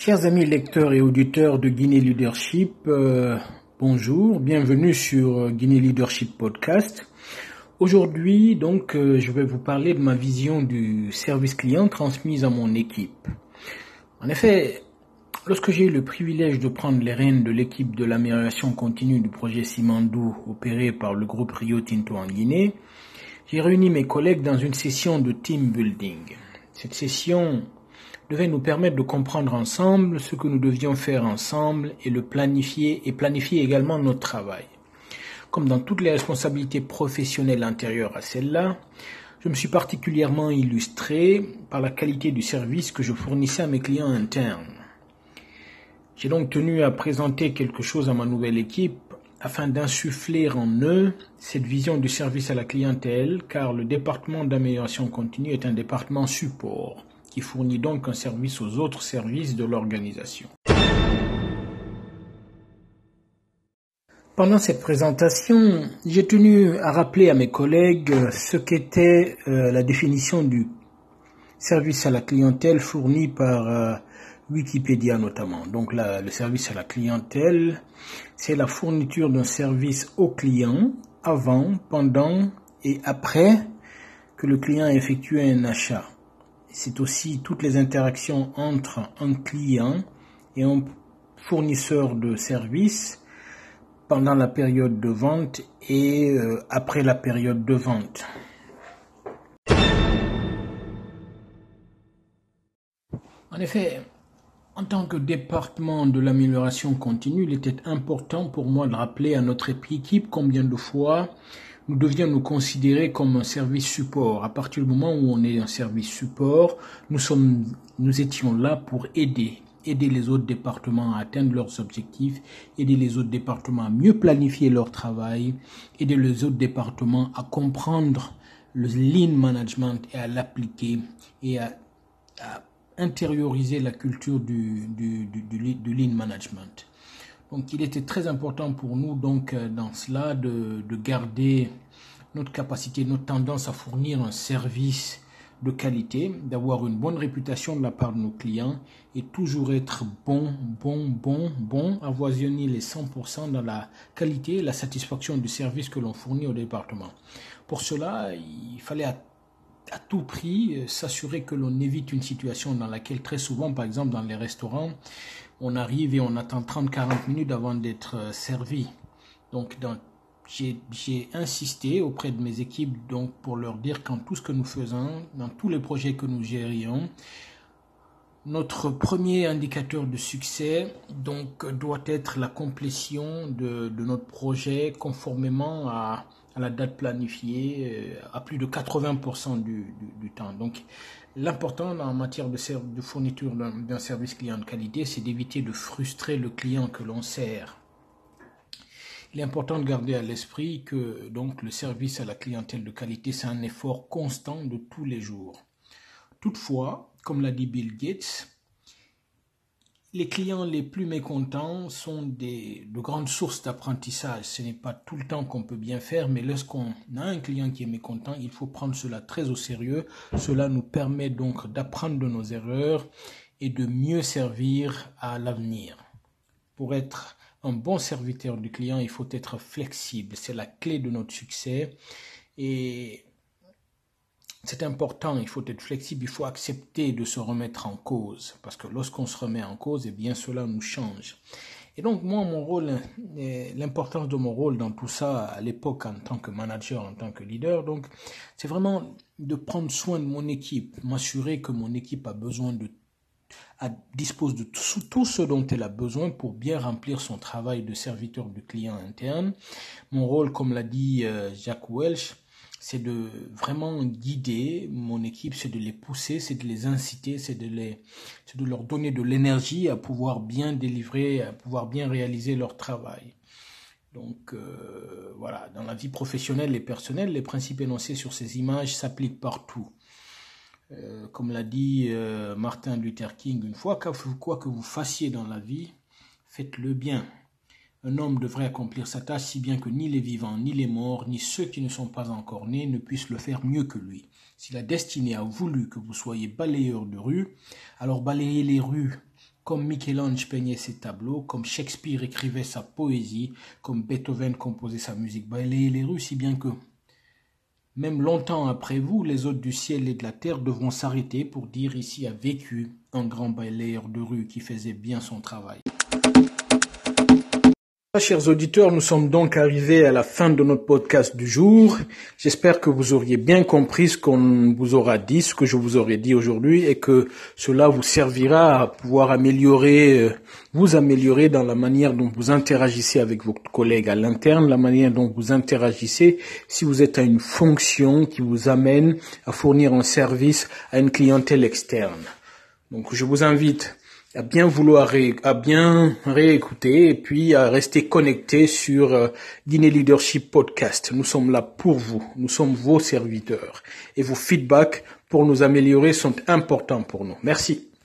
Chers amis lecteurs et auditeurs de Guinée Leadership, euh, bonjour, bienvenue sur Guinée Leadership Podcast. Aujourd'hui, donc, euh, je vais vous parler de ma vision du service client transmise à mon équipe. En effet, lorsque j'ai eu le privilège de prendre les rênes de l'équipe de l'amélioration continue du projet Simandou opéré par le groupe Rio Tinto en Guinée, j'ai réuni mes collègues dans une session de team building. Cette session devait nous permettre de comprendre ensemble ce que nous devions faire ensemble et le planifier et planifier également notre travail. Comme dans toutes les responsabilités professionnelles antérieures à celle-là, je me suis particulièrement illustré par la qualité du service que je fournissais à mes clients internes. J'ai donc tenu à présenter quelque chose à ma nouvelle équipe afin d'insuffler en eux cette vision du service à la clientèle car le département d'amélioration continue est un département support qui fournit donc un service aux autres services de l'organisation. Pendant cette présentation, j'ai tenu à rappeler à mes collègues ce qu'était euh, la définition du service à la clientèle fourni par euh, Wikipédia notamment. Donc le service à la clientèle, c'est la fourniture d'un service au client avant, pendant et après que le client a effectué un achat c'est aussi toutes les interactions entre un client et un fournisseur de services pendant la période de vente et euh, après la période de vente. En effet, en tant que département de l'amélioration continue, il était important pour moi de rappeler à notre équipe combien de fois nous devions nous considérer comme un service support. À partir du moment où on est un service support, nous sommes, nous étions là pour aider, aider les autres départements à atteindre leurs objectifs, aider les autres départements à mieux planifier leur travail, aider les autres départements à comprendre le lean management et à l'appliquer et à, intérioriser la culture du, lean management. Donc il était très important pour nous donc euh, dans cela de, de, garder notre capacité, notre tendance à fournir un service de qualité, d'avoir une bonne réputation de la part de nos clients et toujours être bon, bon, bon, bon, avoisonner les 100% dans la qualité et la satisfaction du service que l'on fournit au département. Pour cela, il fallait à, tout prix euh, s'assurer que l'on évite une situation dans laquelle très souvent, par exemple dans les restaurants, on arrive et on attend 30-40 minutes avant d'être euh, servi. Donc, j'ai insisté auprès de mes équipes donc pour leur dire qu'en tout ce que nous faisons, dans tous les projets que nous gérions, notre premier indicateur de succès donc doit être la complétion de, notre projet conformément à, la date planifiée euh, à plus de 80% du, du, temps. Donc L'important en matière de, de fourniture d'un service client de qualité, c'est d'éviter de frustrer le client que l'on sert. Il est important de garder à l'esprit que donc le service à la clientèle de qualité, c'est un effort constant de tous les jours. Toutefois, comme l'a dit Bill Gates, les clients les plus mécontents sont de grandes sources d'apprentissage. Ce n'est pas tout le temps qu'on peut bien faire, mais lorsqu'on a un client qui est mécontent, il faut prendre cela très au sérieux. Cela nous permet donc d'apprendre de nos erreurs et de mieux servir à l'avenir. Pour être un bon serviteur du client, il faut être flexible. C'est la clé de notre succès. C'est important, il faut être flexible, il faut accepter de se remettre en cause, parce que lorsqu'on se remet en cause, eh bien cela nous change. Et donc moi, mon rôle, euh, l'importance de mon rôle dans tout ça à l'époque en tant que manager, en tant que leader, donc c'est vraiment de prendre soin de mon équipe, m'assurer que mon équipe a besoin de dispose de tout, tout, ce dont elle a besoin pour bien remplir son travail de serviteur du client interne. Mon rôle, comme l'a dit euh, Jacques Welch, c'est de vraiment guider mon équipe, c'est de les pousser, c'est de les inciter, c'est de de leur donner de l'énergie à pouvoir bien délivrer, à pouvoir bien réaliser leur travail. Donc euh, voilà, dans la vie professionnelle et personnelle, les principes énoncés sur ces images s'appliquent partout. Euh, comme l'a dit euh, Martin Luther King, une fois quoi que vous fassiez dans la vie, faites-le bien. Un homme devrait accomplir sa tâche si bien que ni les vivants, ni les morts, ni ceux qui ne sont pas encore nés ne puissent le faire mieux que lui. Si la destinée a voulu que vous soyez balayeur de rue, alors balayez les rues comme Michel-Ange peignait ses tableaux, comme Shakespeare écrivait sa poésie, comme Beethoven composait sa musique. Balayez les rues si bien que même longtemps après vous, les hôtes du ciel et de la terre devront s'arrêter pour dire ici a vécu un grand balayeur de rue qui faisait bien son travail. Chers auditeurs, nous sommes donc arrivés à la fin de notre podcast du jour. J'espère que vous auriez bien compris ce qu'on vous aura dit, ce que je vous aurais dit aujourd'hui et que cela vous servira à pouvoir améliorer, euh, vous améliorer dans la manière dont vous interagissez avec vos collègues à l'interne, la manière dont vous interagissez si vous êtes à une fonction qui vous amène à fournir un service à une clientèle externe. Donc je vous invite à bien vouloir à bien réécouter et puis à rester connecté sur euh, Leadership Podcast. Nous sommes là pour vous, nous sommes vos serviteurs et vos feedbacks pour nous améliorer sont importants pour nous. Merci.